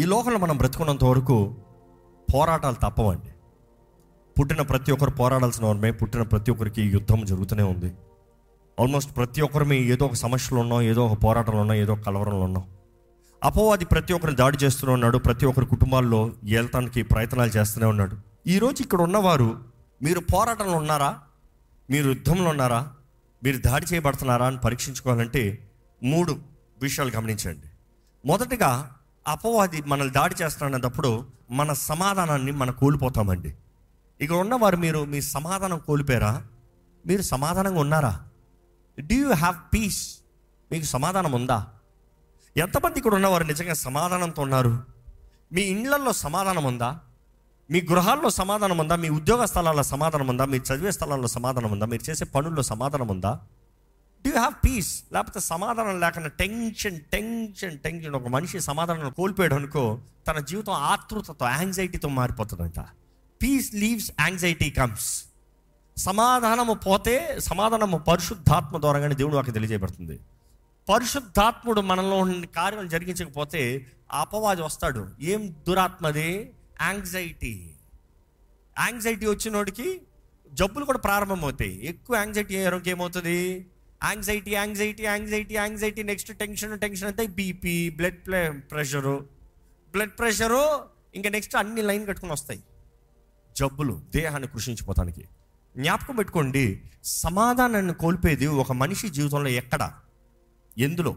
ఈ లోకంలో మనం బ్రతుకున్నంత వరకు పోరాటాలు తప్పవండి. పుట్టిన ప్రతి ఒక్కరు పోరాడాల్సిన వారమే పుట్టిన ప్రతి ఒక్కరికి యుద్ధం జరుగుతూనే ఉంది. ఆల్మోస్ట్ ప్రతి ఒక్కరిమి ఏదో ఒక సమస్యలు ఉన్నాం ఏదో ఒక పోరాటంలో ఉన్నాం ఏదో ఒక కలవరంలో ఉన్నాం. అపోవాది ప్రతి ఒక్కరిని దాడి చేస్తూనే ఉన్నాడు ప్రతి ఒక్కరి కుటుంబాల్లో ఏళ్తానికి ప్రయత్నాలు చేస్తూనే ఉన్నాడు. ఈరోజు ఇక్కడ ఉన్నవారు మీరు పోరాటంలో ఉన్నారా? మీరు యుద్ధంలో ఉన్నారా? మీరు దాడి చేయబడుతున్నారా అని పరీక్షించుకోవాలంటే మూడు విషయాలు గమనించండి. మొదటగా అపవాది మనల్ని దాడి చేస్తున్నప్పుడు మన సమాధానాన్ని మనం కోల్పోతామండి. ఇక్కడ ఉన్నవారు మీరు మీ సమాధానం కోల్పోయారా? మీరు సమాధానంగా ఉన్నారా? డూ యూ హ్యావ్ పీస్ మీకు సమాధానం ఉందా? ఎంతమంది ఇక్కడ ఉన్నవారు నిజంగా సమాధానంతో ఉన్నారు? మీ ఇండ్లల్లో సమాధానం ఉందా? మీ గృహాల్లో సమాధానం ఉందా? మీ ఉద్యోగ స్థలాల్లో సమాధానం ఉందా? మీరు చదివే స్థలాల్లో సమాధానం ఉందా? మీరు చేసే పనుల్లో సమాధానం ఉందా? డూ హ్యావ్ పీస్ లేకపోతే సమాధానం లేకుండా టెన్షన్ టెన్షన్ టెన్షన్ ఒక మనిషి సమాధానం కోల్పోయాడు అనుకో తన జీవితం ఆతృతతో యాంగ్జైటీతో మారిపోతుందంట. పీస్ లీవ్స్ యాంగ్జైటీ కమ్స్ సమాధానము పోతే సమాధానము పరిశుద్ధాత్మ ద్వారాగానే దేవుడు వాకి తెలియజేయబడుతుంది. పరిశుద్ధాత్ముడు మనలో ఉన్న కార్యం జరిగించకపోతే అపవాది వస్తాడు. ఏం దురాత్మది యాంగ్జైటీ యాంగ్జైటీ వచ్చినోడికి జబ్బులు కూడా ప్రారంభమవుతాయి. ఎక్కువ యాంగ్జైటీ అయ్యారోకి ఏమవుతుంది anxiety anxiety anxiety anxiety next tension tension అయితే BP blood pressure blood pressure ఇంకా నెక్స్ట్ అన్ని లైన్ కట్టుకుని వస్తాయి. జబ్బులు దేహాన్ని కృషించిపోతానికి. జ్ఞాపకం పెట్టుకోండి సమాధానాన్ని కోల్పోయేది ఒక మనిషి జీవితంలో ఎక్కడ? ఎందులో?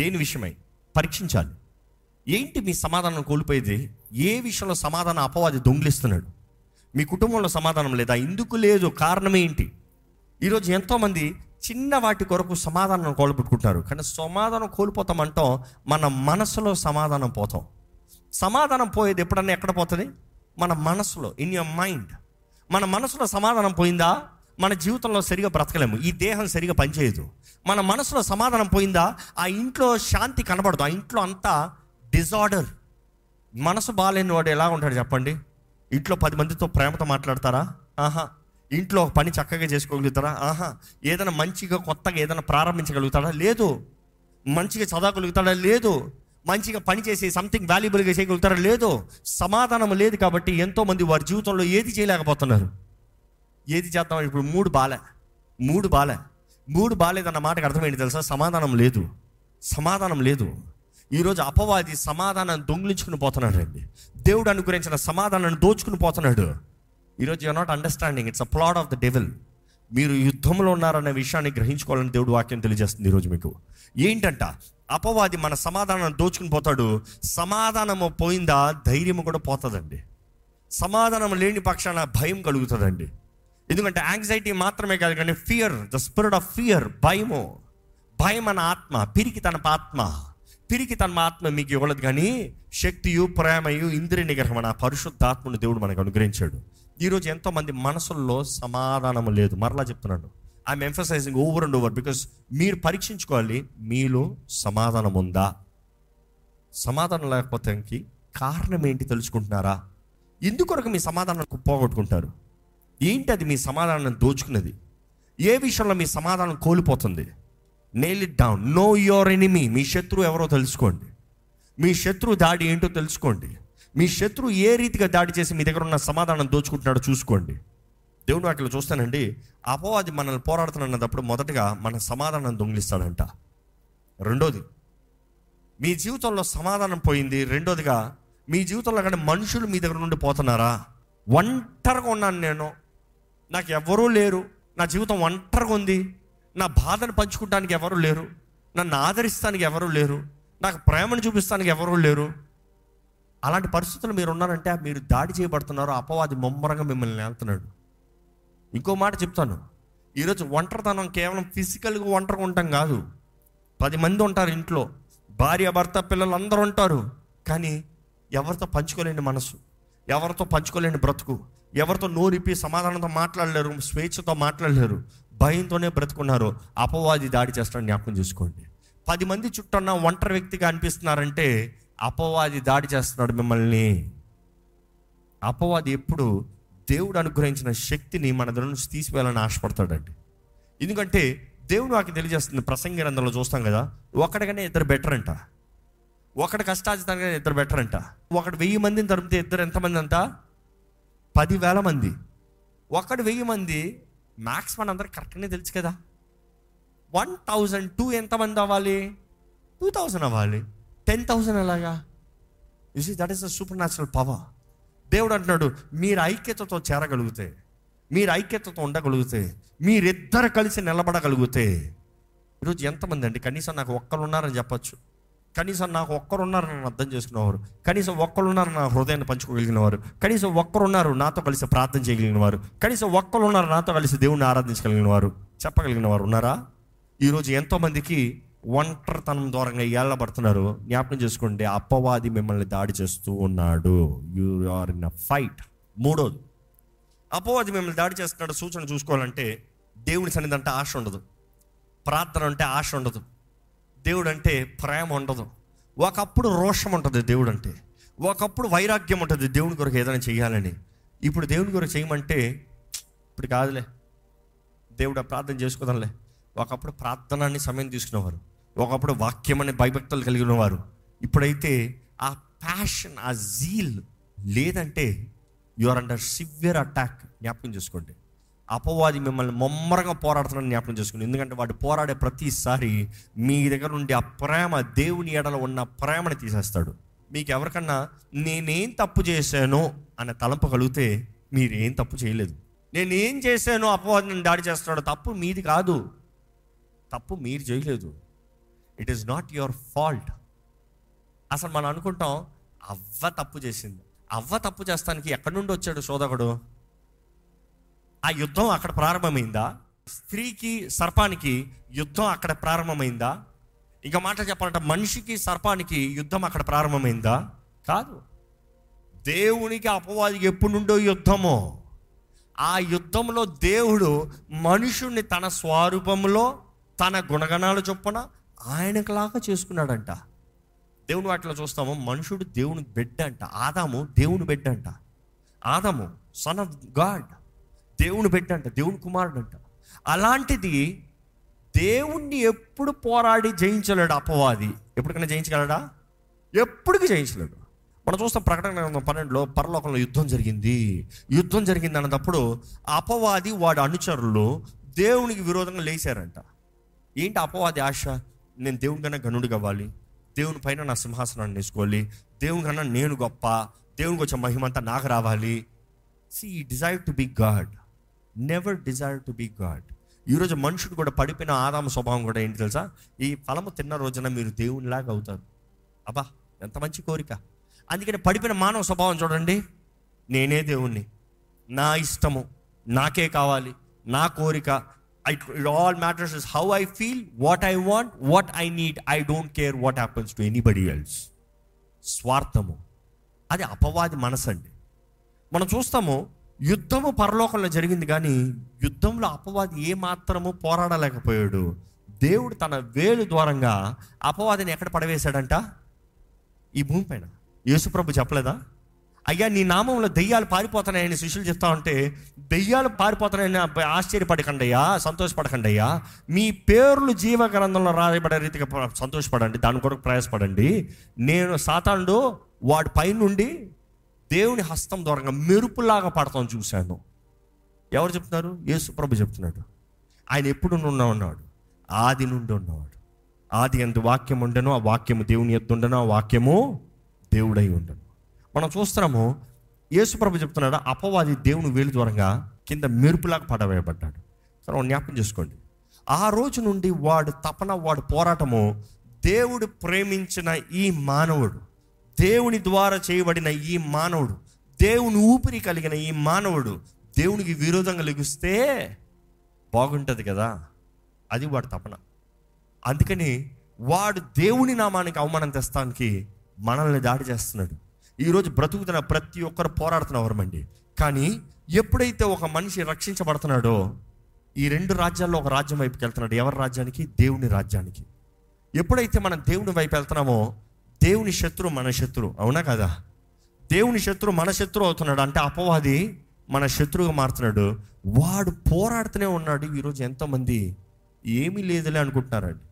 దేని విషయమై? పరీక్షించాలి. ఏంటి మీ సమాధానం కోల్పోయేది? ఏ విషయంలో సమాధానం అపవాది దొంగిలిస్తున్నాడు? మీ కుటుంబంలో సమాధానం లేదా? ఎందుకు లేదు కారణం ఏంటి? ఈరోజు ఎంతోమంది చిన్న వాటి కొరకు సమాధానం కోల్పెట్టుకుంటారు. కానీ సమాధానం కోల్పోతామంటాం మన మనసులో సమాధానం పోతాం. సమాధానం పోయేది ఎప్పుడన్నా ఎక్కడ పోతుంది? మన మనసులో ఇన్ యువర్ మైండ్ మన మనసులో సమాధానం పోయిందా? మన జీవితంలో సరిగా బ్రతకలేము. ఈ దేహం సరిగా పనిచేయదు. మన మనసులో సమాధానం పోయిందా? ఆ ఇంట్లో శాంతి కనబడదు. ఆ ఇంట్లో అంతా డిజార్డర్ మనసు బాగాలేని వాడు ఎలా ఉంటాడు చెప్పండి? ఇంట్లో పది మందితో ప్రేమతో మాట్లాడతారా? ఆహా. ఇంట్లో ఒక పని చక్కగా చేసుకోగలుగుతారా? ఆహా ఏదైనా మంచిగా కొత్తగా ఏదైనా ప్రారంభించగలుగుతాడా? లేదు. మంచిగా చదవగలుగుతాడా? లేదు. మంచిగా పని చేసి సంథింగ్ వాల్యుబుల్గా చేయగలుగుతారా లేదు. సమాధానం లేదు కాబట్టి ఎంతోమంది వారి జీవితంలో ఏది చేయలేకపోతున్నారు. ఏది చేద్దాం? ఇప్పుడు మూడు బాలే. మూడు బాలే. మూడు బాలేదన్న మాటకు అర్థమైంది తెలుసా? సమాధానం లేదు. సమాధానం లేదు. ఈరోజు అపవాది సమాధానాన్ని దొంగిలించుకుని పోతున్నాడు అండి దేవుడు అనుగ్రహించిన సమాధానాన్ని దోచుకుని పోతున్నాడు. ఈరోజు you're not understanding it's a plot of the devil మీరు యుద్ధంలో ఉన్నారనే విషయాన్ని గ్రహించుకోవాలని దేవుడు వాక్యం తెలియజేస్తుంది ఈరోజు మీకు. ఏంటంట? అపవాది మన సమాధానం దోచుకుని పోతాడు. సమాధానము పోయిందా? ధైర్యం కూడా పోతుందండి. సమాధానం లేని పక్షాన భయం కలుగుతుందండి. ఎందుకంటే యాంగ్జైటీ మాత్రమే కాదు కానీ fear the spirit of fear భయము. భయం అన్న ఆత్మ పిరికి తన ఆత్మ. తిరిగి తన ఆత్మ మీకు ఇవ్వలేదు కానీ శక్తియు ప్రేమయు ఇంద్రియ నిగ్రహం ఆ పరిశుద్ధాత్మను దేవుడు మనకు అనుగ్రహించాడు. ఈరోజు ఎంతోమంది మనసుల్లో సమాధానం లేదు. మరలా చెప్తున్నాను. I'm emphasising over and over because మీరు పరీక్షించుకోవాలి మీలో సమాధానం ఉందా? సమాధానం లేకపోతే కారణం ఏంటి తెలుసుకుంటున్నారా? ఎందుకొరకు మీ సమాధానం పోగొట్టుకుంటారు? ఏంటి అది మీ సమాధానం దోచుకున్నది? ఏ విషయంలో మీ సమాధానం కోల్పోతుంది? Nail it down know your enemy మీ శత్రువు ఎవరో తెలుసుకోండి. మీ శత్రువు దాడి ఏంటో తెలుసుకోండి. మీ శత్రువు ఏ రీతిగా దాడి చేసి మీ దగ్గర ఉన్న సమాధానం దోచుకుంటున్నాడో చూసుకోండి. దేవుడు వాటిలో చూస్తానండి అపవాది మనల్ని పోరాడుతున్నప్పుడు మొదటగా మన సమాధానం దొంగిలిస్తాడంట. రెండోది మీ జీవితంలో సమాధానం పోయింది. రెండోదిగా మీ జీవితంలో కానీ మనుషులు మీ దగ్గర నుండి పోతున్నారా? ఒంటరిగా ఉన్నాను నేను. నాకు ఎవరూ లేరు. నా జీవితం ఒంటరిగా ఉంది. నా బాధను పంచుకోవడానికి ఎవరు లేరు. నన్ను ఆదరిస్తానికి ఎవరు లేరు. నాకు ప్రేమను చూపిస్తానికి ఎవరు లేరు. అలాంటి పరిస్థితులు మీరు ఉన్నారంటే మీరు దాడి చేయబడుతున్నారు. అపవాది ముమ్మరంగా మిమ్మల్ని వెళ్తున్నాడు ఇంకో మాట చెప్తాను. ఈరోజు ఒంటరితనం కేవలం ఫిజికల్గా ఒంటరిగా ఉంటాం కాదు. పది మంది ఉంటారు ఇంట్లో. భార్య భర్త పిల్లలు అందరూ ఉంటారు. కానీ ఎవరితో పంచుకోలేని మనసు ఎవరితో పంచుకోలేని బ్రతుకు ఎవరితో నోరిపి సమాధానంతో మాట్లాడలేరు స్వేచ్ఛతో మాట్లాడలేరు భయంతోనే బ్రతుకున్నారు. అపవాది దాడి చేస్తాడని జ్ఞాపకం చేసుకోండి. పది మంది చుట్టూన్న ఒంటరి వ్యక్తిగా అనిపిస్తున్నారంటే అపవాది దాడి చేస్తున్నాడు మిమ్మల్ని. అపవాది ఎప్పుడు దేవుడు అనుగ్రహించిన శక్తిని మన దగ్గర నుంచి తీసివేయాలని ఆశపడతాడండి. ఎందుకంటే దేవుడు నాకు తెలియజేస్తుంది ప్రసంగ గ్రంథంలో చూస్తాం కదా ఒకటిగానే ఇద్దరు బెటర్ అంట. ఒకటి కష్టాజితంగా ఇద్దరు బెటర్ అంట. ఒకటి వెయ్యి మందిని తరిమితే ఇద్దరు ఎంతమంది అంట? పదివేల మంది. ఒకటి వెయ్యి మంది మ్యాక్స్ మన అందరూ కరెక్ట్గానే తెలుసు కదా. వన్ థౌజండ్ టూ ఎంతమంది అవ్వాలి? టూ థౌజండ్ అవ్వాలి. టెన్ థౌజండ్ ఎలాగా? You see that is the supernatural power దేవుడు అంటున్నాడు మీరు ఐక్యతతో చేరగలిగితే మీరు ఐక్యతతో ఉండగలిగితే మీరిద్దరు కలిసి నిలబడగలిగితే ఈరోజు ఎంతమంది అండి? కనీసం నాకు ఒక్కరు ఉన్నారని చెప్పొచ్చు. కనీసం నాకు ఒక్కరున్నారని అర్థం చేసుకునేవారు. కనీసం ఒక్కరు ఉన్నారు నా హృదయాన్ని పంచుకోగలిగిన వారు కనీసం ఒక్కరు ఉన్నారు నాతో కలిసి ప్రార్థన చేయగలిగిన వారు కనీసం ఒక్కరున్నారు నాతో కలిసి దేవుణ్ణి ఆరాధించగలిగిన వారు చెప్పగలిగిన వారు ఉన్నారా? ఈరోజు ఎంతోమందికి ఒంటరితనం దూరంగా ఏళ్ళబడుతున్నారు. జ్ఞాపకం చేసుకోండి అప్పవాది మిమ్మల్ని దాడి చేస్తూ ఉన్నాడు. You are in a fight మూడోది అపవాది మిమ్మల్ని దాడి చేస్తున్నాడు. సూచన చూసుకోవాలంటే దేవుని సన్నిధి అంటే ఆశ ఉండదు. ప్రార్థన అంటే ఆశ ఉండదు. దేవుడు అంటే ప్రేమ ఉండదు. ఒకప్పుడు రోషం ఉంటుంది దేవుడు అంటే ఒకప్పుడు వైరాగ్యం ఉంటుంది దేవుని కొరకు ఏదైనా చేయాలని ఇప్పుడు దేవుని కొరకు చేయమంటే ఇప్పుడు కాదులే. దేవుడు ప్రార్థన చేసుకోదాంలే. ఒకప్పుడు ప్రార్థనాన్ని సమయం తీసుకునేవారు. ఒకప్పుడు వాక్యం అనే భయభక్తులు కలిగిన వారు ఇప్పుడైతే ఆ ప్యాషన్ ఆ జీల్ లేదంటే you are under severe attack జ్ఞాపకం చేసుకోండి. అపవాది మిమ్మల్ని ముమ్మరంగా పోరాడుతున్నాను జ్ఞాపకం చేసుకుని ఎందుకంటే వాడు పోరాడే ప్రతిసారి మీ దగ్గర నుండి ఆ ప్రేమ దేవుని ఎడల ఉన్న ప్రేమని తీసేస్తాడు. మీకు ఎవరికన్నా నేనేం తప్పు చేశానో అన్న తలంపు కలిగితే మీరేం తప్పు చేయలేదు. నేనేం చేశానో అపవాది నన్ను దాడి చేస్తున్నాడు తప్పు మీది కాదు. తప్పు మీరు చేయలేదు. It is not your fault అసలు మనం అనుకుంటాం అవ్వ తప్పు చేసింది. అవ్వ తప్పు చేస్తానికి ఎక్కడి నుండి వచ్చాడు శోధకుడు ఆ యుద్ధం అక్కడ ప్రారంభమైందా? స్త్రీకి సర్పానికి యుద్ధం అక్కడ ప్రారంభమైందా? ఇంకా మాట చెప్పాలంటే మనిషికి సర్పానికి యుద్ధం అక్కడ ప్రారంభమైందా? కాదు. దేవునికి అపవాదికి ఎప్పుడు నుండో యుద్ధమో. ఆ యుద్ధంలో దేవుడు మనుషుణ్ణి తన స్వరూపంలో తన గుణగణాలు చొప్పున ఆయనకులాగా చేసుకున్నాడంట. దేవుని వాటిలో చూస్తాము మనుషుడు దేవుని బిడ్డ అంట. ఆదాము దేవుని బిడ్డ అంట. ఆదాము సన్ ఆఫ్ గాడ్ దేవుని బిడ్డ అంట దేవుని కుమారుడు అంట అలాంటిది దేవుణ్ణి ఎప్పుడు పోరాడి జయించలేడు అపవాది. ఎప్పటికైనా జయించగలడా? ఎప్పటికీ జయించలేడు. మనం చూస్తాం ప్రకటన గ్రంథం పన్నెండులో పరలోకంలో యుద్ధం జరిగింది. యుద్ధం జరిగింది అన్నప్పుడు అపవాది వాడి అనుచరులు దేవునికి విరోధంగా లేచారంట. ఏంటి అపవాది ఆశ? నేను దేవుని కన్నా గనుడు కావాలి దేవుని పైన నా సింహాసనాన్ని వేసుకోవాలి. దేవుని కన్నా నేను గొప్ప. దేవునికి వచ్చే మహిమంతా నాకు రావాలి. See desire to be God never desire to be God ఈరోజు మనుషుడు కూడా పడిపోయిన ఆదామ స్వభావం కూడా ఏంటి తెలుసా? ఈ ఫలము తిన్న రోజున మీరు దేవునిలాగా అవుతారు. అబ్బా ఎంత మంచి కోరిక. అందుకని పడిపోయిన మానవ స్వభావం చూడండి. నేనే దేవుణ్ణి. నా ఇష్టము నాకే కావాలి. నా కోరిక. I it all matters is how I feel what I want what I need I don't care what happens to anybody else స్వార్థము. అది అపవాది మనసు అండి మనం చూస్తాము యుద్ధము పరలోకంలో జరిగింది కానీ యుద్ధంలో అపవాది ఏ మాత్రము పోరాడలేకపోయాడు. దేవుడు తన వేలు ద్వారంగా అపవాదిని ఎక్కడ పడవేశాడంట? ఈ భూమి పైన. యేసుప్రభు చెప్పలేదా? అయ్యా నీ నామంలో దెయ్యాలు పారిపోతున్నాయని శిష్యులు చెప్తా ఉంటే దెయ్యాలు పారిపోతున్నాయని ఆశ్చర్యపడకండియా సంతోషపడకండియా మీ పేర్లు జీవ గ్రంథంలో రాయబడే రీతిగా సంతోషపడండి దాని కొరకు ప్రయాసపడండి. నేను సాతానుడు వాడి పైనుండి దేవుని హస్తం దూరంగా మెరుపులాగా పడతాం చూశాను. ఎవరు చెప్తున్నారు? యేసుప్రభు చెప్తున్నాడు. ఆయన ఎప్పుడు నుండి ఉన్నాడు? ఆది నుండి ఉన్నవాడు ఆది ఎందు వాక్యం ఉండను ఆ వాక్యము దేవుని ఎద్దు ఉండను ఆ వాక్యము దేవుడై ఉండను. మనం చూస్తున్నాము యేసుప్రభు చెప్తున్నాడు అపవాది దేవుని వేలు దూరంగా కింద మెరుపులాగా పడవేయబడ్డాడు. కానీ జ్ఞాపకం చేసుకోండి. ఆ రోజు నుండి వాడు తపన వాడు పోరాటము దేవుడు ప్రేమించిన ఈ మానవుడు దేవుని ద్వారా చేయబడిన ఈ మానవుడు దేవుని ఊపిరి కలిగిన ఈ మానవుడు దేవునికి విరోధంగా లెగిస్తే బాగుంటుంది కదా? అది వాడు తపన. అందుకని వాడు దేవుని నామానికి అవమానం తెస్తానికి మనల్ని దాడి చేస్తున్నాడు. ఈరోజు బ్రతుకుతున్న ప్రతి ఒక్కరు పోరాడుతున్నవరమండి కానీ ఎప్పుడైతే ఒక మనిషి రక్షించబడుతున్నాడో ఈ రెండు రాజ్యాల్లో ఒక రాజ్యం వైపుకి వెళ్తున్నాడు. ఎవరి రాజ్యానికి? దేవుని రాజ్యానికి. ఎప్పుడైతే మనం దేవుని వైపు వెళ్తున్నామో దేవుని శత్రువు మన శత్రువు అవునా కదా? దేవుని శత్రువు మన శత్రువు అవుతున్నాడు. అంటే అపవాది మన శత్రువుగా మారుతున్నాడు. వాడు పోరాడుతూనే ఉన్నాడు. ఈరోజు ఎంతోమంది ఏమీ లేదులే అనుకుంటున్నారండి.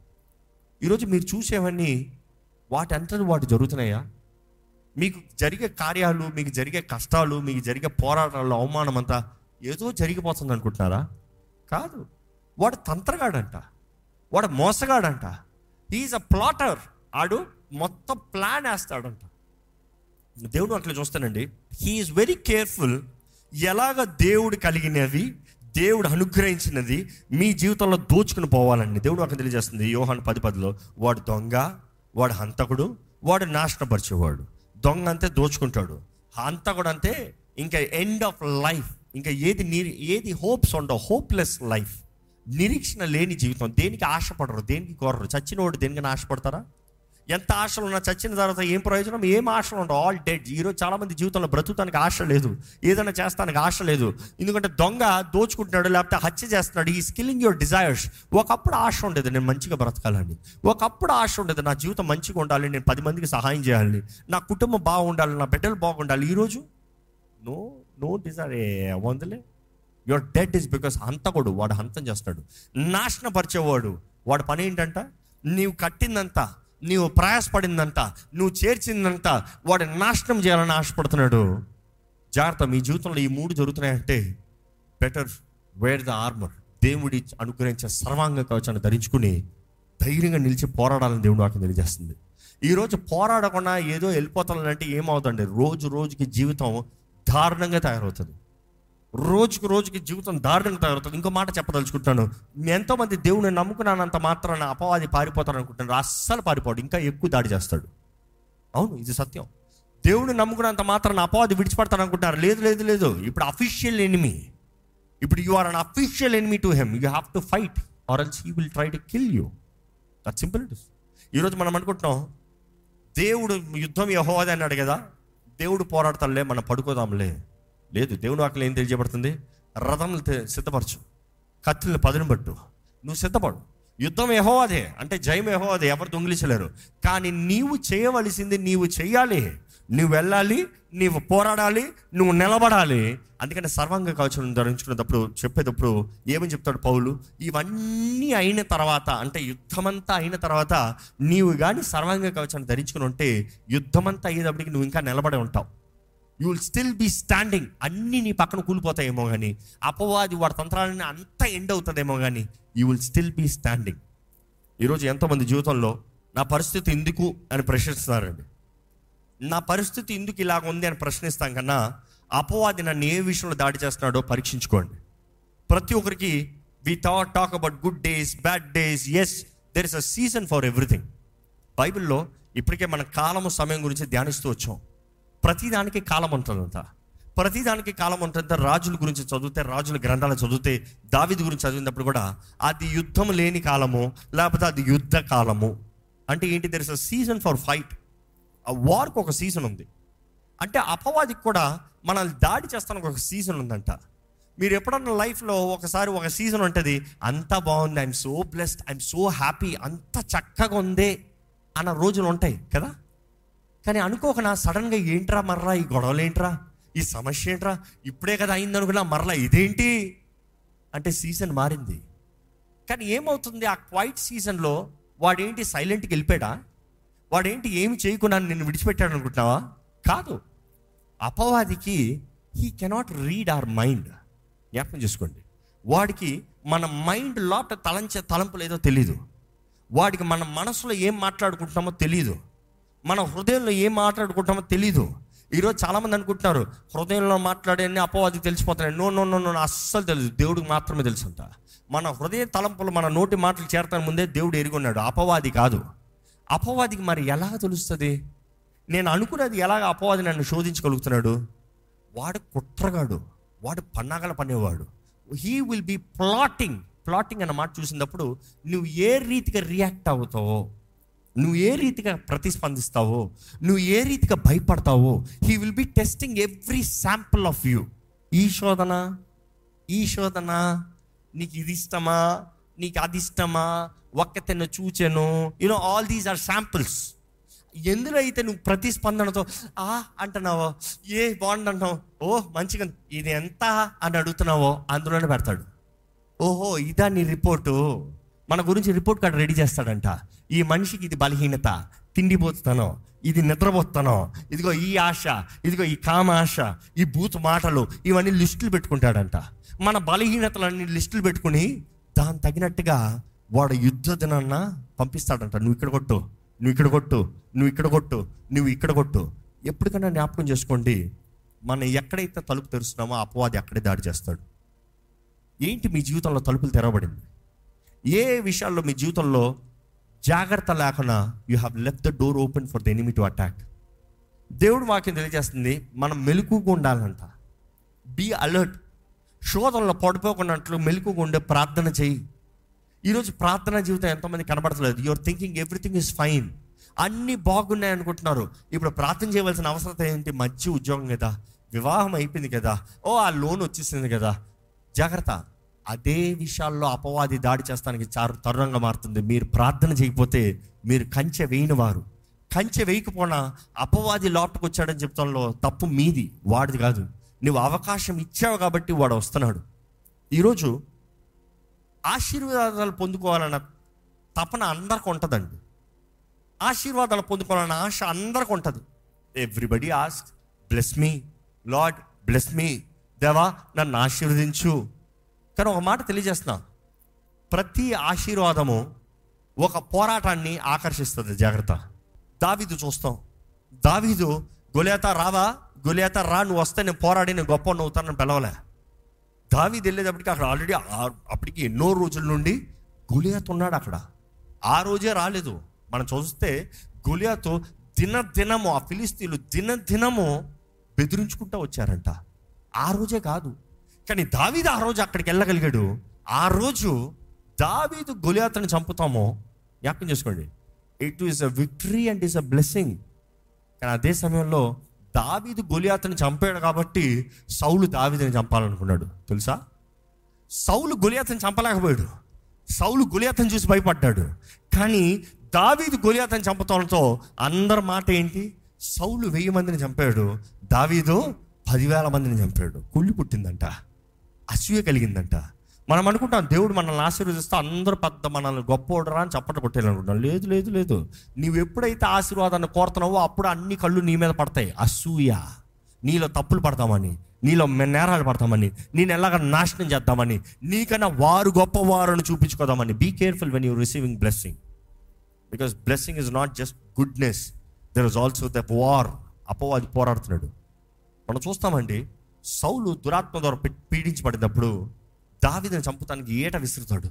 ఈరోజు మీరు చూసేవన్నీ వాటి అంతా వాటి జరుగుతున్నాయా? మీకు జరిగే కార్యాలు మీకు జరిగే కష్టాలు మీకు జరిగే పోరాటాలు అవమానం అంతా ఏదో జరిగిపోతుంది అనుకుంటున్నారా? కాదు. వాడు తంత్రగాడంట. వాడు మోసగాడంట. ఈజ్ అ ప్లాటర్ ఆడు మొత్తం ప్లాన్ వేస్తాడంట. దేవుడు అట్లా చూస్తానండి. హీఈస్ వెరీ కేర్ఫుల్ ఎలాగ దేవుడు కలిగినవి దేవుడు అనుగ్రహించినది మీ జీవితంలో దోచుకుని పోవాలండి. దేవుడు అక్కడ తెలియజేస్తుంది. యోహాన్ పది పదిలో వాడు దొంగ వాడు హంతకుడు వాడు నాశనపరిచేవాడు. దొంగ అంతే దోచుకుంటాడు. హంతకుడు అంతే ఇంకా ఎండ్ ఆఫ్ లైఫ్ ఇంకా ఏది ఏది హోప్స్ ఉండవు. హోప్లెస్ లైఫ్ నిరీక్షణ లేని జీవితం. దేనికి ఆశపడరు? దేనికి కోరరు? చచ్చినోడు దేనికైనా ఆశపడతారా? ఎంత ఆశలు ఉన్నా చచ్చిన తర్వాత ఏం ప్రయోజనం? ఏం ఆశలు ఉండవు. ఆల్ డెడ్ ఈరోజు చాలా మంది జీవితంలో బ్రతుకుతానికి ఆశ లేదు. ఏదైనా చేస్తానికి ఆశ లేదు. ఎందుకంటే దొంగ దోచుకుంటున్నాడు లేకపోతే హత్య చేస్తున్నాడు. ఈ స్కిల్లింగ్ యువర్ డిజైర్స్ ఒకప్పుడు ఆశ ఉండేది నేను మంచిగా బ్రతకాలని. ఒకప్పుడు ఆశ ఉండేది నా జీవితం మంచిగా ఉండాలి నేను పది మందికి సహాయం చేయాలి నా కుటుంబం బాగుండాలి నా బిడ్డలు బాగుండాలి. ఈరోజు నో నో డిజైర్ వందలే యువర్ డెడ్ ఇస్ బికాస్ హంతకుడు వాడు హంతం చేస్తాడు. నాశనపరిచేవాడు. వాడు పని ఏంటంట? నీవు కట్టిందంతా నీవు ప్రయాసపడిందంతా నువ్వు చేర్చిందంట వాడిని నాశనం చేయాలని ఆశపడుతున్నాడు. జాగ్రత్త మీ జీవితంలో ఈ మూడు జరుగుతున్నాయంటే బెటర్ వేర్ ద ఆర్మర్ దేవుడి అనుగ్రహించే సర్వాంగ కవచాన్ని ధరించుకుని ధైర్యంగా నిలిచి పోరాడాలని దేవుడు వాటిని తెలియజేస్తుంది. ఈరోజు పోరాడకుండా ఏదో వెళ్ళిపోతానంటే ఏమవుతుందండి రోజు రోజుకి జీవితం దారుణంగా తయారవుతుంది. రోజుకు రోజుకి జీవితం దారుణంగా తయారవుతుంది. ఇంకో మాట చెప్పదలుచుకుంటాను ఎంతోమంది దేవుని నమ్ముకున్నానంత మాత్రాన అపవాది పారిపోతాను అనుకుంటున్నారు అస్సలు పారిపోడు. ఇంకా ఎక్కువ దాడి చేస్తాడు. అవును ఇది సత్యం. దేవుని నమ్ముకున్నంత మాత్రాన అపవాది విడిచిపడతాను అనుకుంటారు లేదు లేదు లేదు. ఇప్పుడు అఫీషియల్ ఎనిమి ఇప్పుడు you are an official enemy to him you have to fight or else he will try to kill you that simple it is ఈరోజు మనం అనుకుంటున్నాం దేవుడు యుద్ధం యహోవాది అన్నాడు కదా? దేవుడు పోరాడతాంలే మనం పడుకోదాంలే. లేదు దేవుడు అక్కడ ఏం తెలియజేయబడుతుంది? రథములు సిద్ధపరచు. కత్తులను పదును పట్టు. నువ్వు సిద్ధపడు. యుద్ధం ఏహో అదే అంటే జయం యహోవాదే. ఎవరు దొంగిలించలేరు. కానీ నీవు చేయవలసింది నీవు చేయాలి నువ్వు వెళ్ళాలి నీవు పోరాడాలి నువ్వు నిలబడాలి. అందుకని సర్వాంగ కవచం ధరించుకునేటప్పుడు చెప్పేటప్పుడు ఏమని చెప్తాడు పౌలు? ఇవన్నీ అయిన తర్వాత అంటే యుద్ధమంతా అయిన తర్వాత నీవు కానీ సర్వాంగ కవచాన్ని ధరించుకుని ఉంటే యుద్ధమంతా అయ్యేటప్పటికి నువ్వు ఇంకా నిలబడి ఉంటావు. You will still be standing అన్నీ నీ పక్కన కూలిపోతాయేమో కానీ అపవాది వాడి తంత్రాలని అంతా ఎండ్ అవుతుందేమో కానీ you will still be standing ఈరోజు ఎంతోమంది జీవితంలో నా పరిస్థితి ఎందుకు అని ప్రశ్నిస్తున్నారండి. నా పరిస్థితి ఎందుకు ఇలాగ ఉంది అని ప్రశ్నిస్తాం కన్నా అపవాది నన్ను ఏ విషయంలో దాడి చేస్తున్నాడో పరీక్షించుకోండి. ప్రతి ఒక్కరికి we thought talk about good days bad days as there is a season for everything బైబిల్లో ఇప్పటికే మన కాలము సమయం గురించి ధ్యానిస్తూ వచ్చాం. ప్రతిదానికి కాలం ఉంటుందంట. ప్రతిదానికి కాలం ఉంటుంది రాజుల గురించి చదివితే రాజుల గ్రంథాలు చదివితే దావిది గురించి చదివినప్పుడు కూడా అది యుద్ధం లేని కాలము లేకపోతే అది యుద్ధ కాలము. అంటే ఏంటి there is a season for fight. ఆ వార్కి ఒక సీజన్ ఉంది. అంటే అపవాదికి కూడా మనల్ని దాడి చేస్తానికి ఒక సీజన్ ఉందంట. మీరు ఎప్పుడన్నా లైఫ్లో ఒకసారి ఒక సీజన్ ఉంటుంది అంతా బాగుంది I'm so blessed I'm so happy అంత చక్కగా ఉందే అన్న రోజులు ఉంటాయి కదా? కానీ అనుకోకనా సడన్గా ఏంట్రా మర్రా? ఈ గొడవలు ఏంట్రా ఈ సమస్య ఏంట్రా ఇప్పుడే కదా అయింది అనుకున్నా మరలా ఇదేంటి? అంటే సీజన్ మారింది. కానీ ఏమవుతుంది? ఆ క్వైట్ సీజన్లో వాడేంటి సైలెంట్కి వెళ్ళిపోయాడా? వాడేంటి ఏమి చేయకుండా నిన్ను విడిచిపెట్టాడు అనుకుంటున్నావా కాదు. అపవాదికి he cannot read our mind జ్ఞాపకం చేసుకోండి. వాడికి మన మైండ్ లోట తలంచే తలంపులు ఏదో తెలీదు. వాడికి మన మనసులో ఏం మాట్లాడుకుంటున్నామో తెలియదు మన హృదయంలో ఏం మాట్లాడుకుంటామో తెలీదు. ఈరోజు చాలామంది అనుకుంటున్నారు హృదయంలో మాట్లాడే అపవాదికి తెలిసిపోతున్నాయి. నో నో నో నో అస్సలు తెలియదు దేవుడికి మాత్రమే తెలుసు అంట మన హృదయ తలంపులు మన నోటి మాటలు చేరతాను ముందే దేవుడు ఎరుగున్నాడు అపవాది కాదు. అపవాదికి మరి ఎలా తెలుస్తుంది? నేను అనుకున్నది ఎలాగ అపవాది నన్ను శోధించగలుగుతున్నాడు? వాడు కుట్రగాడు. వాడు పన్నాగల పనేవాడు. He will be plotting plotting అన్న మాట చూసినప్పుడు నువ్వు ఏ రీతిగా రియాక్ట్ అవుతావో నువ్వు ఏ రీతిగా ప్రతిస్పందిస్తావో నువ్వు ఏ రీతిగా భయపడతావో he will be testing every sample of you ఈ శోధన ఈ శోధన నీకు ఇది ఇష్టమా నీకు అది ఇష్టమా ఒక్కతెన్న చూచాను you know all these are samples ఎందులో అయితే నువ్వు ప్రతిస్పందనతో ఆ అంటున్నావో ఏ బాగుంది అంటున్నావు ఓ మంచిగా ఇది ఎంత అని అడుగుతున్నావో అందులోనే పెడతాడు. ఓహో ఇదా నీ రిపోర్టు. మన గురించి రిపోర్ట్ కార్డు రెడీ చేస్తాడంట. ఈ మనిషికి ఇది బలహీనత తిండిపోతున్నాను ఇది నిద్రపోతాను ఇదిగో ఈ ఆశ ఇదిగో ఈ కామ ఆశ ఈ బూత్ మాటలు ఇవన్నీ లిస్టులు పెట్టుకుంటాడంట. మన బలహీనతలన్నీ లిస్టులు పెట్టుకుని దాని తగినట్టుగా వాడు యుద్ధ దినాన్న పంపిస్తాడంట. నువ్వు ఇక్కడ కొట్టు నువ్వు ఇక్కడ కొట్టు నువ్వు ఇక్కడ కొట్టు నువ్వు ఇక్కడ కొట్టు. ఎప్పటికైనా జ్ఞాపకం చేసుకోండి మనం ఎక్కడైతే తలుపు తెరుస్తున్నామో అపవాది అక్కడే దాడి చేస్తాడు. ఏంటి మీ జీవితంలో తలుపులు తెరవబడింది? ఏ విషయాల్లో మీ జీవితంలో జాగ్రత్త లేకుండా you have left the door open for the enemy to attack దేవుడు వాక్యం తెలియజేస్తుంది మనం మెలుకుగా ఉండాలంట. బీ అలర్ట్ శోధనలో పడిపోకున్నట్లు మెలుకుగా ఉండే ప్రార్థన చేయి. ఈరోజు ప్రార్థన జీవితం ఎంతమంది కనబడతలేదు. Your thinking everything is fine అన్నీ బాగున్నాయి అనుకుంటున్నారు. ఇప్పుడు ప్రార్థన చేయవలసిన అవసరం ఏంటి? మంచి ఉద్యోగం కదా. వివాహం అయిపోయింది కదా. ఓ ఆ లోన్ వచ్చేసింది కదా. జాగ్రత్త. అదే విషయాల్లో అపవాది దాడి చేస్తానికి చారు తరుణంగా మారుతుంది. మీరు ప్రార్థన చేయకపోతే మీరు కంచె వేయని వారు కంచె వేయకపోయినా అపవాది లోపలికి వచ్చాడని చెప్తాంలో తప్పు మీది వాడిది కాదు. నువ్వు అవకాశం ఇచ్చావు కాబట్టి వాడు వస్తున్నాడు. ఈరోజు ఆశీర్వాదాలు పొందుకోవాలన్న తపన అందరికి ఉంటుందండి. ఆశీర్వాదాలు పొందుకోవాలన్న ఆశ అందరికి ఉంటుంది. Everybody ask bless me lord bless me దేవా నన్ను ఆశీర్వదించు. కానీ ఒక మాట తెలియజేస్తున్నా. ప్రతి ఆశీర్వాదము ఒక పోరాటాన్ని ఆకర్షిస్తుంది. జాగ్రత్త. దావీదు చూస్తాం. దావీదు గొలియాత రావా? గొలియాత రా. నువ్వు వస్తే నేను పోరాడి నేను గొప్ప అవుతానని పిలవలే. దావీదు వెళ్ళేటప్పటికి అక్కడ ఆల్రెడీ అప్పటికి ఎన్నో రోజుల నుండి గులియాత్ ఉన్నాడు అక్కడ. ఆ రోజే రాలేదు. మనం చూస్తే గులియాత్ దినదినము ఆ ఫిలిస్తీన్లు దినదినము బెదిరించుకుంటూ వచ్చారంట. ఆ రోజే కాదు. కానీ దావీదు ఆ రోజు అక్కడికి వెళ్ళగలిగాడు. ఆ రోజు దావీదు గొలియాతను చంపుతామో జ్ఞాపకం చేసుకోండి. It is a victory and is a blessing కానీ అదే సమయంలో దావీదు గొలియాతని చంపాడు కాబట్టి సౌలు దావీదుని చంపాలనుకున్నాడు. తెలుసా? సౌలు గొలియాతను చంపలేకపోయాడు. సౌలు గొలియాతను చూసి భయపడ్డాడు. కానీ దావీదు గొలియాతని చంపడంతో అందరి మాట ఏంటి? సౌలు వెయ్యి మందిని చంపాడు. దావీదు పదివేల మందిని చంపాడు. కుళ్ళి పుట్టిందంట. అసూయ కలిగిందంట మనం అనుకుంటాం దేవుడు మనల్ని ఆశీర్వదిస్తే అందరూ పెద్ద మనల్ని గొప్పోడరా అని చప్పట కొట్టేయాలనుకుంటాం లేదు లేదు లేదు. నీవు ఎప్పుడైతే ఆశీర్వాదాన్ని కోరుతున్నావో అప్పుడు అన్ని కళ్ళు నీ మీద పడతాయి. అసూయ. నీలో తప్పులు పడతామని నీలో నేరాలు పడతామని నేను ఎలాగ నాశనం చేద్దామని నీకన్నా వారు గొప్పవారు అని చూపించుకోదామని. Be careful when you receiving blessing because blessing is not just goodness there is also the war అపవాది పోరాడుతున్నాడు. మనం చూస్తామండి సౌలు దురాత్మ ద్వారా పీడించబడినప్పుడు దావిదని చంపుతానికి ఏట విసురుతాడు.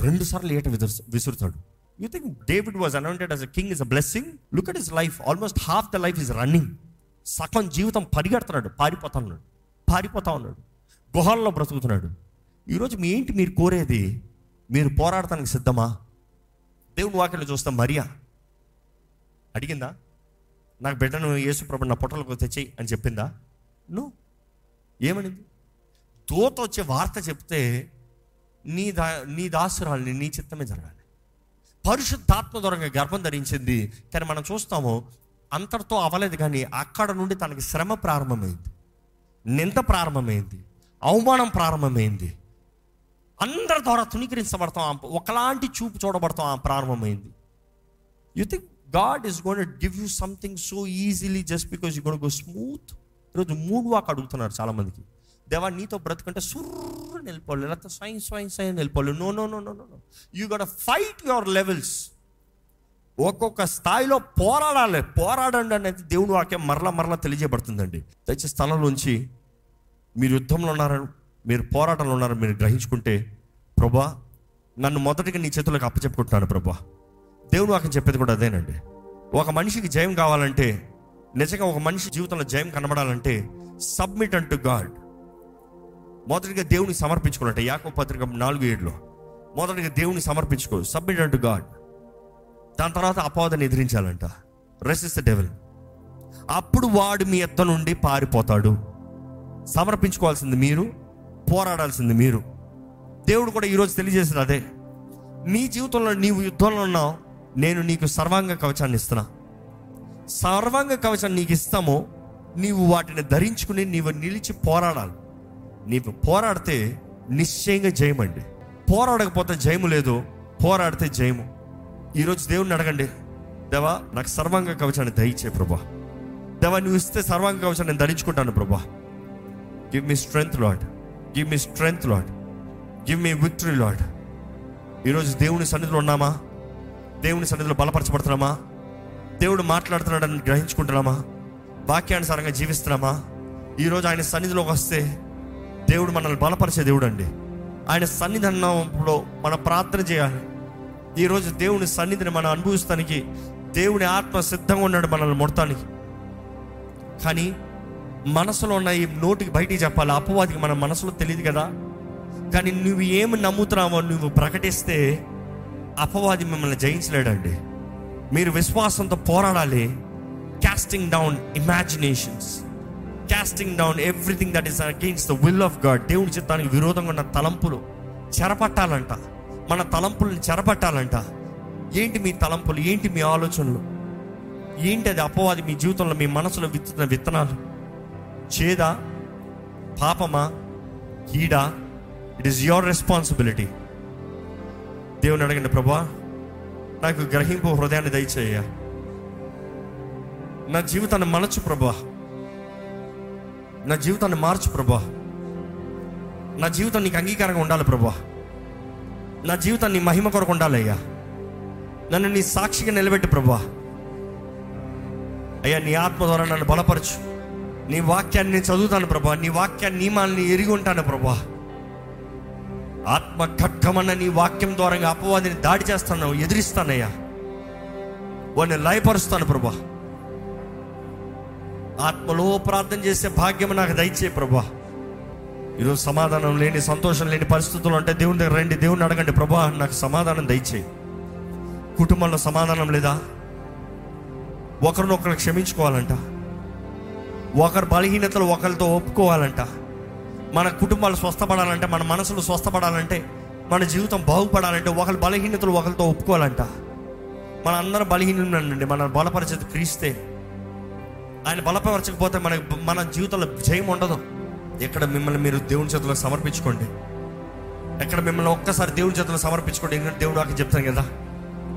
రెండు సార్లు ఏట విసురుతాడు. You think David was anointed as a king is a blessing look at is life almost half the life is running సగం జీవితం పరిగెడుతున్నాడు పారిపోతా ఉన్నాడు పారిపోతా ఉన్నాడు గుహల్లో బ్రతుకుతున్నాడు. ఈరోజు మీ ఏంటి మీరు కోరేది? మీరు పోరాడటానికి సిద్ధమా? దేవుని వాక్యలో చూస్తాం మరియా అడిగిందా? నాకు బిడ్డను యేసుప్రభు నా పొట్టలకు తెచ్చి అని చెప్పిందా? నువ్వు ఏమనింది దూత వచ్చే వార్త చెప్తే నీ దా నీ దాసురాల్ని నీ చిత్తమే జరగాలి. పరిశుద్ధాత్మ దూరంగా గర్భం ధరించింది. కానీ మనం చూస్తాము అంతటితో అవ్వలేదు కానీ అక్కడ నుండి తనకి శ్రమ ప్రారంభమైంది. నింద ప్రారంభమైంది. అవమానం ప్రారంభమైంది. అందరి ద్వారా తుణీకరించబడతాం. ఆ- ఒకలాంటి చూపు చూడబడతాం. ఆ ప్రారంభమైంది. You think God is gonna give you something so easily just because you gonna go smooth ఈరోజు మూడు వాక్ అడుగుతున్నారు చాలా మందికి దేవా నీతో బ్రతుకంటే సుర్రని వెళ్ళిపోవాలి లేకపోతే స్వయం స్వయం స్వయం వెళ్ళిపోవాలి no no no no no you got fight your levels ఒక్కొక్క స్థాయిలో పోరాడాలి. పోరాడండి అనేది దేవుని వాక్యం మరలా మరలా తెలియజేయబడుతుందండి. దయచేసి స్థలంలోంచి మీరు యుద్ధంలో ఉన్నారని మీరు పోరాటంలో ఉన్నారని మీరు గ్రహించుకుంటే ప్రభా నన్ను మొదటిగా నీ చేతులకు అప్పచెప్పుకుంటున్నాను ప్రభా. దేవుని వాక్యం చెప్పేది కూడా అదేనండి. ఒక మనిషికి జయం కావాలంటే నిజంగా ఒక మనిషి జీవితంలో జయం కనబడాలంటే సబ్మిట్ అంటు గాడ్ మొదటిగా దేవుని సమర్పించుకోవాలంటే యాకో పత్రిక నాలుగు ఏడులో మొదటిగా దేవుని సమర్పించుకో సబ్మిట్ అంటు గాడ్ దాని తర్వాత అపవాదాన్ని ఎదిరించాలంట. రెసిస్ ద డెవల్ అప్పుడు వాడు మీ ఎద్ద నుండి పారిపోతాడు. సమర్పించుకోవాల్సింది మీరు పోరాడాల్సింది మీరు. దేవుడు కూడా ఈరోజు తెలియజేసిన అదే. నీ జీవితంలో నీవు యుద్ధంలో ఉన్నావు నేను నీకు సర్వాంగ కవచాన్ని ఇస్తున్నా. సర్వాంగ కవచం నీకు ఇస్తాము నీవు వాటిని ధరించుకుని నీవు నిలిచి పోరాడాలి. నీవు పోరాడితే నిశ్చయంగా జయమండి. పోరాడకపోతే జయము లేదు పోరాడితే జయము. ఈరోజు దేవుణ్ణి అడగండి దేవా నాకు సర్వాంగ కవచాన్ని దయచే ప్రభా. దేవా నువ్వు ఇస్తే సర్వాంగ కవచాన్ని నేను ధరించుకుంటాను ప్రభా. Give me strength lord give me strength lord give me victory lord ఈరోజు దేవుని సన్నిధిలో ఉన్నామా? దేవుని సన్నిధిలో బలపరచబడుతున్నామా? దేవుడు మాట్లాడుతున్నాడని గ్రహించుకుంటున్నామా? వాక్యానుసారంగా జీవిస్తున్నామా? ఈరోజు ఆయన సన్నిధిలోకి వస్తే దేవుడు మనల్ని బలపరిచే దేవుడు అండి ఆయన సన్నిధి అన్నప్పుడు మనం ప్రార్థన చేయాలి. ఈరోజు దేవుని సన్నిధిని మనం అనుభవిస్తానికి దేవుని ఆత్మ సిద్ధంగా ఉన్నాడు మనల్ని ముడతానికి. కానీ మనసులో ఉన్న ఈ నోటికి బయటికి చెప్పాలి. అపవాదికి మన మనసులో తెలియదు కదా. కానీ నువ్వు ఏమి నమ్ముతున్నావో నువ్వు ప్రకటిస్తే అపవాది మిమ్మల్ని జయించలేడండి. మీరు విశ్వాసంతో పోరాడాలి. Casting down imaginations casting down everything that is against the will of God దేవుని చిత్తానికి విరోధంగా ఉన్న తలంపులు చెరపట్టాలంట. మన తలంపులను చెరపట్టాలంట. ఏంటి మీ తలంపులు? ఏంటి మీ ఆలోచనలు? ఏంటి అది అపవాది మీ జీవితంలో మీ మనసులో విత్తుతున్న విత్తనాలు? చేదా? పాపమా? కీడా? ఇట్ ఈస్ యువర్ రెస్పాన్సిబిలిటీ దేవుని అడగండి ప్రభా. నాకు గ్రహింపు హృదయాన్ని దయచేయ. నా జీవితాన్ని మలచు ప్రభా. నా జీవితాన్ని మార్చు ప్రభా. నా జీవితం నీకు అంగీకారంగా ఉండాలి ప్రభా. నా జీవితాన్ని నీ మహిమ కొరకు ఉండాలి అయ్యా నన్ను నీ సాక్షిగా నిలబెట్టు ప్రభా. అయ్యా నీ ఆత్మ ద్వారా నన్ను బలపరచు. నీ వాక్యాన్ని నేను చదువుతాను ప్రభా. నీ వాక్యాన్ని నియమాల్ని ఎరిగి ఉంటాను ప్రభా. ఆత్మ ఖడ్గమన్న నీ వాక్యం ద్వారా అపవాదిని దాడి చేస్తాను ఎదిరిస్తానయ్యా. వాడిని లయపరుస్తాను ప్రభా. ఆత్మలో ప్రార్థన చేసే భాగ్యం నాకు దయచే ప్రభా. ఈరోజు సమాధానం లేని సంతోషం లేని పరిస్థితులు అంటే దేవుని దగ్గర రండి దేవుని అడగండి ప్రభా నాకు సమాధానం దయచేయి. కుటుంబంలో సమాధానం లేదా? ఒకరినొకరు క్షమించుకోవాలంట. ఒకరి బలహీనతలు ఒకరితో ఒప్పుకోవాలంట. మన కుటుంబాలు స్వస్థపడాలంటే మన మనసులు స్వస్థపడాలంటే మన జీవితం బాగుపడాలంటే ఒకరి బలహీనతలు ఒకరితో ఒప్పుకోవాలంట. మన అందరం బలహీనండి మన బలపరిచేది క్రీస్తే. ఆయన బలపరచకపోతే మన మన జీవితంలో జయం ఉండదు. ఎక్కడ మిమ్మల్ని మీరు దేవుని చేతిలో సమర్పించుకోండి. ఎక్కడ మిమ్మల్ని ఒక్కసారి దేవుని చేతిలో సమర్పించుకోండి ఎందుకంటే దేవుడు నాకు చెప్తాను కదా.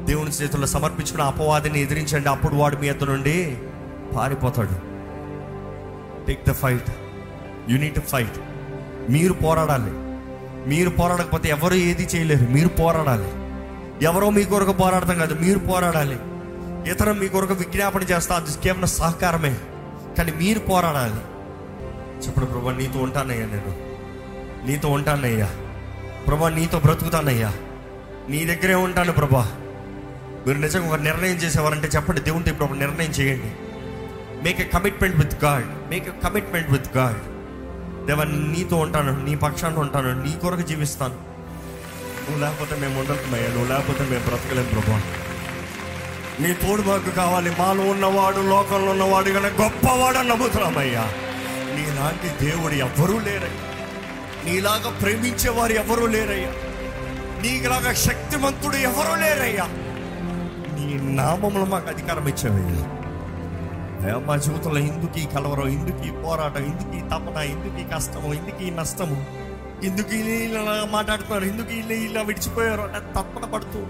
దేవుని చేతుల్లో సమర్పించుకుని అపవాదిని ఎదిరించండి అప్పుడు వాడు మీ అతను నుండి పారిపోతాడు. Take the fight you need fight మీరు పోరాడాలి. మీరు పోరాడకపోతే ఎవరు ఏది చేయలేరు. మీరు పోరాడాలి. ఎవరో మీ కొరకు పోరాడతాం కాదు మీరు పోరాడాలి. ఇతరం మీ కొరకు విజ్ఞాపన చేస్తా అది కేవలం సహకారమే. కానీ మీరు పోరాడాలి. చెప్పండి ప్రభా నీతో ఉంటానయ్యా నేను. నీతో ఉంటానయ్యా. ప్రభా నీతో బ్రతుకుతానయ్యా. నీ దగ్గరే ఉంటాను ప్రభా. మీరు నిజంగా ఒక నిర్ణయం చేసేవారంటే చెప్పండి దేవునితో ఇప్పుడు ఒక నిర్ణయం చేయండి. Make a commitment with God make a commitment with God దేవా నీతో ఉంటాను నీ పక్షాన్ని ఉంటాను నీ కొరకు జీవిస్తాను. నువ్వు లేకపోతే మేము ఉండలేమయ్యా నువ్వు లేకపోతే మేము బ్రతకలేం ప్రభా. నీ తోడు మాకు కావాలి మాలో ఉన్నవాడు లోకంలో ఉన్నవాడు కానీ గొప్పవాడు నమ్ముతున్నామయ్యా. నీలాంటి దేవుడు ఎవ్వరూ లేరయ్యా. నీలాగా ప్రేమించేవారు ఎవరూ లేరయ్యా. నీలాగా శక్తివంతుడు ఎవరూ లేరయ్యా. నీ నామంలో మాకు అధికారం ఇచ్చావయ్యా. మా జీవితంలో ఎందుకు ఈ కలవరం? ఎందుకు ఈ పోరాటం? ఎందుకు ఈ తపన? ఎందుకు ఈ కష్టము? ఎందుకు ఈ నష్టము? ఎందుకు ఇలా మాట్లాడుతున్నారు? ఎందుకు వీళ్ళు ఇలా విడిచిపోయారు? అంటే తప్పన పడుతూ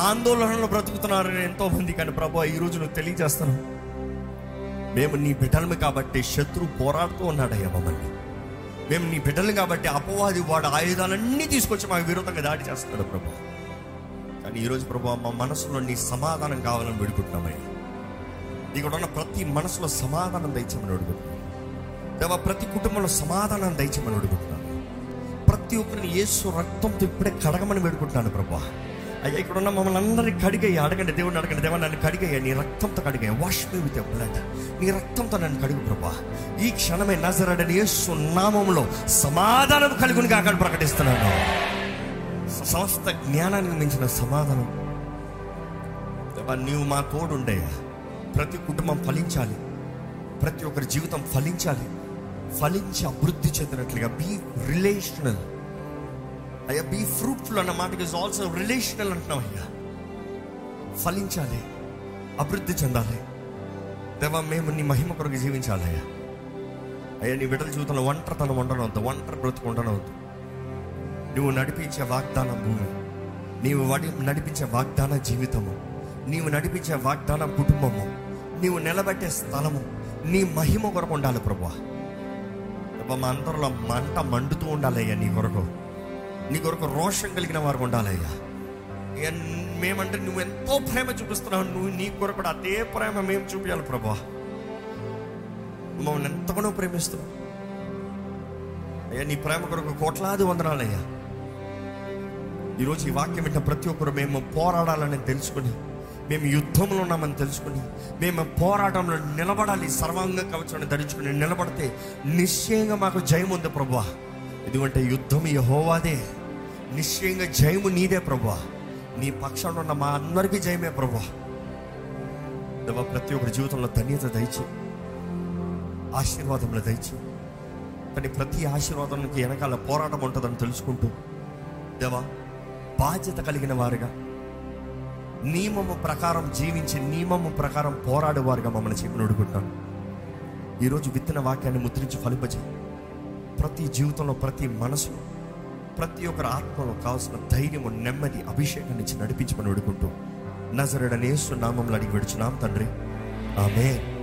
ఆందోళనలో బ్రతుకుతున్నారు ఎంతో మంది కానీ ప్రభు ఈ రోజు నువ్వు తెలియజేస్తాను మేము నీ బిడ్డలమే కాబట్టి శత్రు పోరాడుతూ ఉన్నాడయ్యా మమ్మల్ని. మేము నీ బిడ్డలు కాబట్టి అపవాది వాడు ఆయుధాలన్నీ తీసుకొచ్చి మాకు విరోధంగా దాడి చేస్తున్నాడు ప్రభు. కానీ ఈరోజు ప్రభు మా మనసులో నీ సమాధానం కావాలని వేడుకుంటున్నామయ్యా. ఇక్కడ ఉన్న ప్రతి మనసులో సమాధానం దయచేమని అడుగుతున్నాను. దేవా ప్రతి కుటుంబంలో సమాధానం దయచేమని అడుగుతున్నాను. ప్రతి ఒక్కరిని యేసు రక్తంతో ఇప్పుడే కడగమని వేడుకుంటున్నాను ప్రభా అయ్యా ఇక్కడ ఉన్న మమ్మల్ని అందరినీ కడిగయ్యా అడగండి దేవుడిని అడగండి. దేవా నన్ను కడిగయ్యా నీ రక్తంతో కడిగయ్యా వాష్ మీ విత్ బ్లడ్ నీ రక్తంతో నన్ను కడుగు ప్రభా ఈ క్షణమే నజరడని యేసు నామంలో సమాధానం కలుగుని కాక ప్రకటిస్తున్నాను. సమస్త జ్ఞానానికి మించిన సమాధానం. దేవా నీవు మా తోడుండే ప్రతి కుటుంబం ఫలించాలి. ప్రతి ఒక్కరి జీవితం ఫలించాలి. ఫలించి అభివృద్ధి చెందినట్లుగా బీ రిలేషనల్ అయ్యా బీ ఫ్రూట్ఫుల్ అన్న మాట ఇస్ ఆల్సో రిలేషనల్ అంటున్నాం అయ్యా. ఫలించాలి. అభివృద్ధి చెందాలి. దేవా మేము నీ మహిమ కొరకు జీవించాలి అయ్యా. అయ్యా నీ బిడ్డల జీవితంలో ఒంటరితనం ఉండనవద్దు ఒంటరి బ్రతుకు ఉండనవద్దు నువ్వు నడిపించే వాగ్దానం భూమి నీవు వడి నడిపించే వాగ్దాన జీవితము నీవు నడిపించే వాగ్దాన కుటుంబము నీవు నిలబెట్టే స్థలము నీ మహిమ కొరకు ఉండాలి ప్రభు మా అందరిలో మంట మండుతూ ఉండాలయ్యా నీ కొరకు. నీ కొరకు రోషం కలిగిన వారు ఉండాలయ్యా మేమంటే నువ్వు ఎంతో ప్రేమ చూపిస్తున్నావు నువ్వు నీ కొరకు కూడా అదే ప్రేమ మేము చూపించాలి ప్రభా మమ్మల్ని ఎంతగానో ప్రేమిస్తున్నావు. అయ్యా నీ ప్రేమ కొరకు కోట్లాది వందనాలయ్యా ఈరోజు ఈ వాక్యం వింటే ప్రతి ఒక్కరు మేము పోరాడాలని తెలుసుకుని మేము యుద్ధంలో ఉన్నామని తెలుసుకుని మేము పోరాటంలో నిలబడాలి సర్వాంగ కవచాన్ని ధరించుకుని నిలబడితే నిశ్చయంగా మాకు జయం ఉంది ప్రభా ఎందుకంటే యుద్ధం యహోవాదే. నిశ్చయంగా జయము నీదే ప్రభా నీ పక్షాన ఉన్న మా అందరికీ జయమే ప్రభా దేవా ప్రతి ఒక్కరి జీవితంలో ధన్యత దయచి ఆశీర్వాదంలో దయచి కానీ ప్రతి ఆశీర్వాదానికి వెనకాల పోరాటం ఉంటుందని తెలుసుకుంటూ దేవా బాధ్యత కలిగిన వారుగా నియమము ప్రకారం జీవించి నియమము ప్రకారం పోరాడేవారుగా మమ్మల్ని చెప్పి నడుకుంటాను ఈరోజు విత్తన వాక్యాన్ని ముద్రించి ఫలింపజే ప్రతి జీవితంలో ప్రతి మనసులో ప్రతి ఒక్కరి ఆత్మలో కావాల్సిన ధైర్యము నెమ్మది అభిషేకం నుంచి నడిపించమని అడుగుంటూ నజరడనేసు నామంలో అడిగి విడుచున్నాం తండ్రి. ఆమె